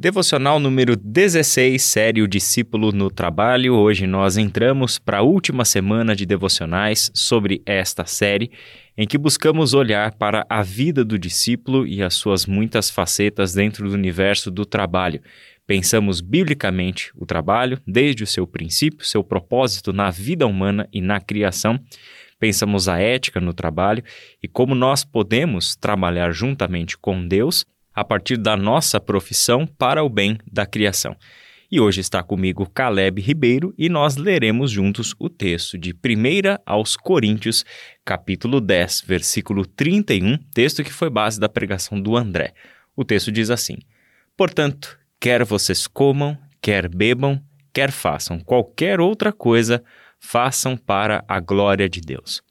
Devocional número 16, série O Discípulo no Trabalho. Hoje nós entramos para a última semana de devocionais sobre esta série, em que buscamos olhar para a vida do discípulo e as suas muitas facetas dentro do universo do trabalho. Pensamos biblicamente o trabalho, desde o seu princípio, seu propósito na vida humana e na criação. Pensamos a ética no trabalho e como nós podemos trabalhar juntamente com Deus a partir da nossa profissão para o bem da criação. E hoje está comigo Caleb Ribeiro e nós leremos juntos o texto de 1 aos Coríntios, capítulo 10, versículo 31, texto que foi base da pregação do André. O texto diz assim: Portanto, quer vocês comam, quer bebam, quer façam qualquer outra coisa, façam para a glória de Deus.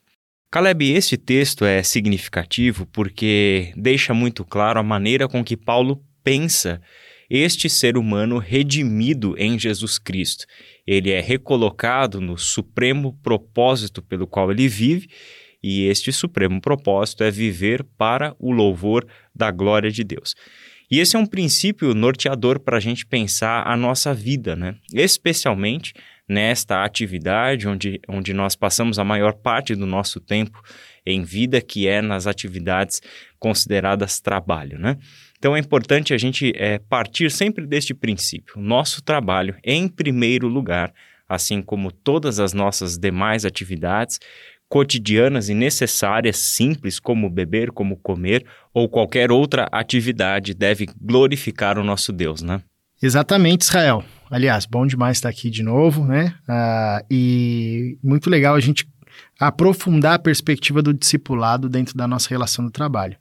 Caleb, este texto é significativo porque deixa muito claro a maneira com que Paulo pensa este ser humano redimido em Jesus Cristo. Ele é recolocado no supremo propósito pelo qual ele vive, e este supremo propósito é viver para o louvor da glória de Deus. E esse é um princípio norteador para a gente pensar a nossa vida, né? Especialmente nesta atividade onde, onde nós passamos a maior parte do nosso tempo em vida, que é nas atividades consideradas trabalho, né? Então é importante a gente é, partir sempre deste princípio. Nosso trabalho, em primeiro lugar, assim como todas as nossas demais atividades cotidianas e necessárias, simples, como beber, como comer ou qualquer outra atividade, deve glorificar o nosso Deus, né? Exatamente, Israel. Aliás, bom demais estar aqui de novo, né? Ah, e muito legal a gente aprofundar a perspectiva do discipulado dentro da nossa relação do trabalho.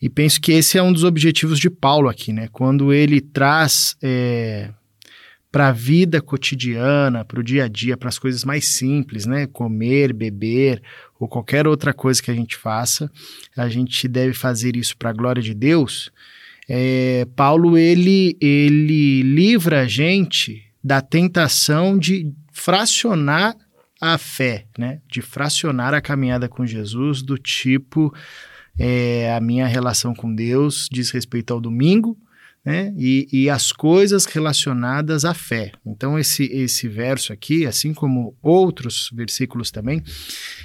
E penso que esse é um dos objetivos de Paulo aqui, né? Quando ele traz é, para a vida cotidiana, para o dia a dia, para as coisas mais simples, né? Comer, beber ou qualquer outra coisa que a gente faça, a gente deve fazer isso para a glória de Deus é, Paulo ele, ele livra a gente da tentação de fracionar a fé, né? de fracionar a caminhada com Jesus do tipo é, a minha relação com Deus diz respeito ao domingo, né? E, e, as coisas relacionadas à fé. Então, esse, esse verso aqui, assim como outros versículos também,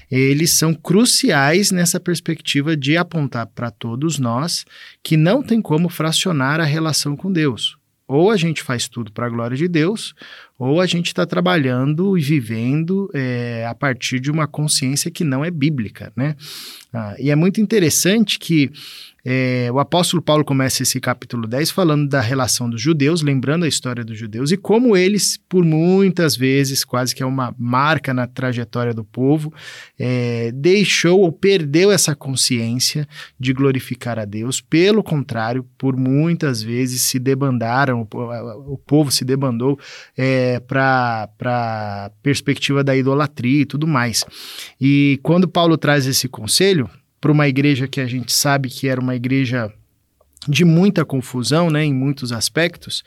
eles são cruciais nessa perspectiva de apontar para todos nós que não tem como fracionar a relação com Deus. Ou a gente faz tudo para a glória de Deus, ou a gente está trabalhando e vivendo é, a partir de uma consciência que não é bíblica, né? Ah, e é muito interessante que é, o apóstolo Paulo começa esse capítulo 10 falando da relação dos judeus, lembrando a história dos judeus e como eles, por muitas vezes, quase que é uma marca na trajetória do povo, é, deixou ou perdeu essa consciência de glorificar a Deus. Pelo contrário, por muitas vezes se debandaram, o, povo se debandou é, para a perspectiva da idolatria e tudo mais. E quando Paulo traz esse conselho, para uma igreja que a gente sabe que era uma igreja de muita confusão, né, em muitos aspectos,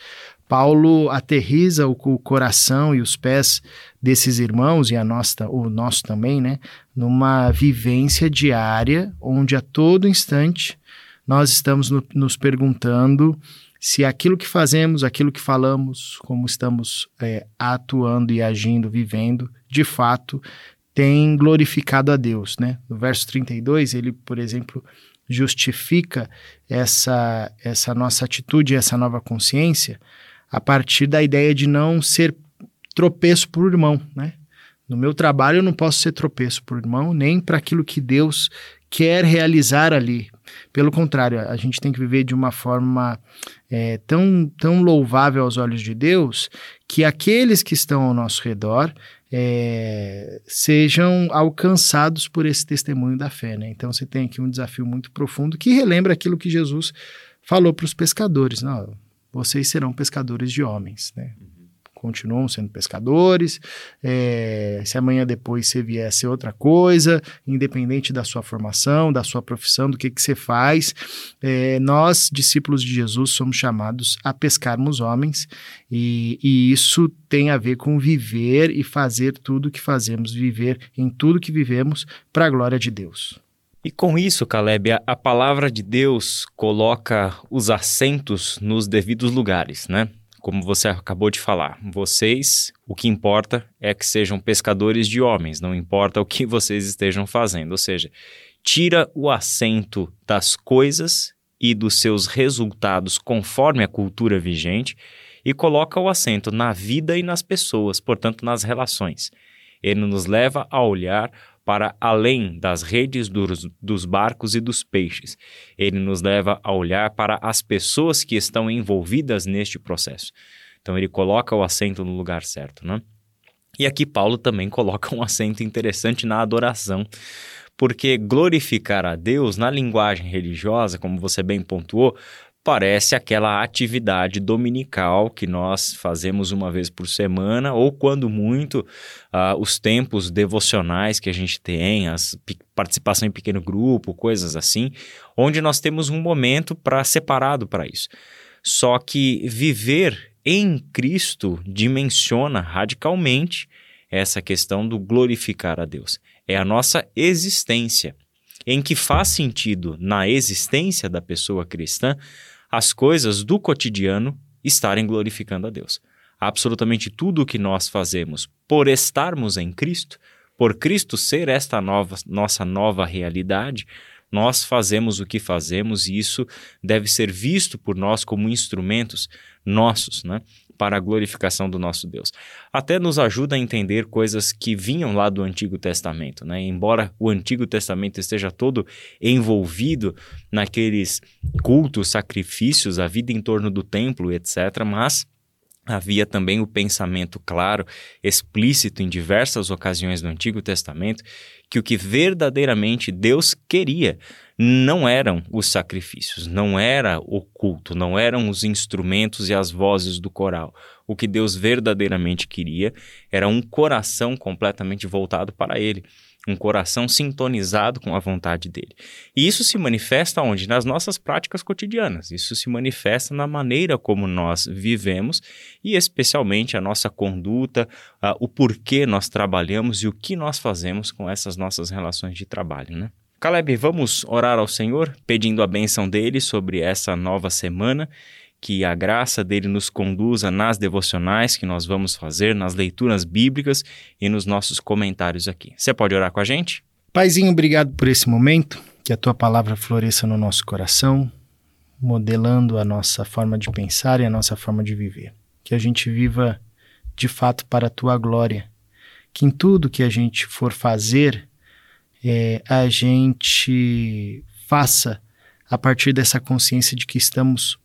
Paulo aterriza o, o, coração e os pés desses irmãos e a nossa, o nosso também, né, numa vivência diária onde a todo instante nós estamos no, nos perguntando se aquilo que fazemos, aquilo que falamos, como estamos é, atuando e agindo, vivendo, de fato tem glorificado a Deus, né? No verso 32, ele, por exemplo, justifica essa, essa nossa atitude, essa nova consciência, a partir da ideia de não ser tropeço por irmão, né? No meu trabalho eu não posso ser tropeço por irmão, nem para aquilo que Deus quer realizar ali. Pelo contrário, a gente tem que viver de uma forma é, tão, tão louvável aos olhos de Deus que aqueles que estão ao nosso redor é, sejam alcançados por esse testemunho da fé. Né? Então você tem aqui um desafio muito profundo que relembra aquilo que Jesus falou para os pescadores: não, vocês serão pescadores de homens. Né? Continuam sendo pescadores. É, se amanhã depois você vier ser outra coisa, independente da sua formação, da sua profissão, do que, que você faz, é, nós, discípulos de Jesus, somos chamados a pescarmos homens e, e isso tem a ver com viver e fazer tudo que fazemos, viver em tudo que vivemos para a glória de Deus. E com isso, Caleb, a, a palavra de Deus coloca os assentos nos devidos lugares, né? Como você acabou de falar, vocês, o que importa é que sejam pescadores de homens, não importa o que vocês estejam fazendo. Ou seja, tira o assento das coisas e dos seus resultados conforme a cultura vigente e coloca o assento na vida e nas pessoas, portanto, nas relações. Ele nos leva a olhar para além das redes dos, dos, barcos e dos peixes. Ele nos leva a olhar para as pessoas que estão envolvidas neste processo. Então, ele coloca o acento no lugar certo, né? E aqui Paulo também coloca um acento interessante na adoração, porque glorificar a Deus na linguagem religiosa, como você bem pontuou, parece aquela atividade dominical que nós fazemos uma vez por semana, ou quando muito, uh, os tempos devocionais que a gente tem, a participação em pequeno grupo, coisas assim, onde nós temos um momento para separado para isso. Só que viver em Cristo dimensiona radicalmente essa questão do glorificar a Deus é a nossa existência, em que faz sentido na existência da pessoa cristã as coisas do cotidiano estarem glorificando a Deus. Absolutamente tudo o que nós fazemos por estarmos em Cristo, por Cristo ser esta nova, nossa nova realidade, nós fazemos o que fazemos e isso deve ser visto por nós como instrumentos nossos, né? Para a glorificação do nosso Deus. Até nos ajuda a entender coisas que vinham lá do Antigo Testamento, né? Embora o Antigo Testamento esteja todo envolvido naqueles cultos, sacrifícios, a vida em torno do templo, etc., mas Havia também o pensamento claro, explícito em diversas ocasiões do Antigo Testamento, que o que verdadeiramente Deus queria não eram os sacrifícios, não era o culto, não eram os instrumentos e as vozes do coral. O que Deus verdadeiramente queria era um coração completamente voltado para Ele um coração sintonizado com a vontade dele. E isso se manifesta onde? Nas nossas práticas cotidianas. Isso se manifesta na maneira como nós vivemos e especialmente a nossa conduta, uh, o porquê nós trabalhamos e o que nós fazemos com essas nossas relações de trabalho, né? Caleb, vamos orar ao Senhor, pedindo a bênção dele sobre essa nova semana que a graça dele nos conduza nas devocionais que nós vamos fazer, nas leituras bíblicas e nos nossos comentários aqui. Você pode orar com a gente? Paizinho, obrigado por esse momento, que a tua palavra floresça no nosso coração, modelando a nossa forma de pensar e a nossa forma de viver. Que a gente viva de fato para a tua glória. Que em tudo que a gente for fazer, é, a gente faça a partir dessa consciência de que estamos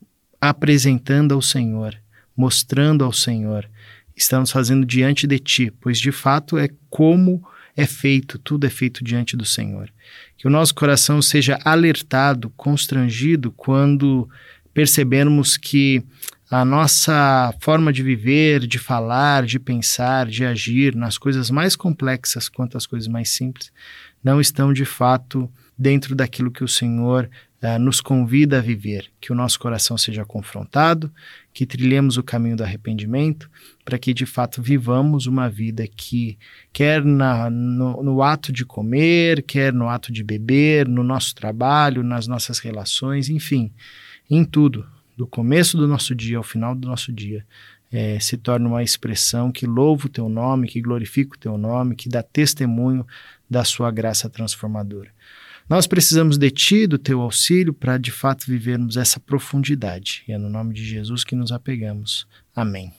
apresentando ao Senhor, mostrando ao Senhor, estamos fazendo diante de Ti, pois de fato é como é feito, tudo é feito diante do Senhor. Que o nosso coração seja alertado, constrangido quando percebermos que a nossa forma de viver, de falar, de pensar, de agir nas coisas mais complexas quanto as coisas mais simples não estão de fato dentro daquilo que o Senhor uh, nos convida a viver, que o nosso coração seja confrontado, que trilhemos o caminho do arrependimento, para que de fato vivamos uma vida que, quer na, no, no ato de comer, quer no ato de beber, no nosso trabalho, nas nossas relações, enfim, em tudo, do começo do nosso dia ao final do nosso dia, é, se torne uma expressão que louva o teu nome, que glorifica o teu nome, que dá testemunho da sua graça transformadora. Nós precisamos de ti, do teu auxílio, para de fato vivermos essa profundidade. E é no nome de Jesus que nos apegamos. Amém.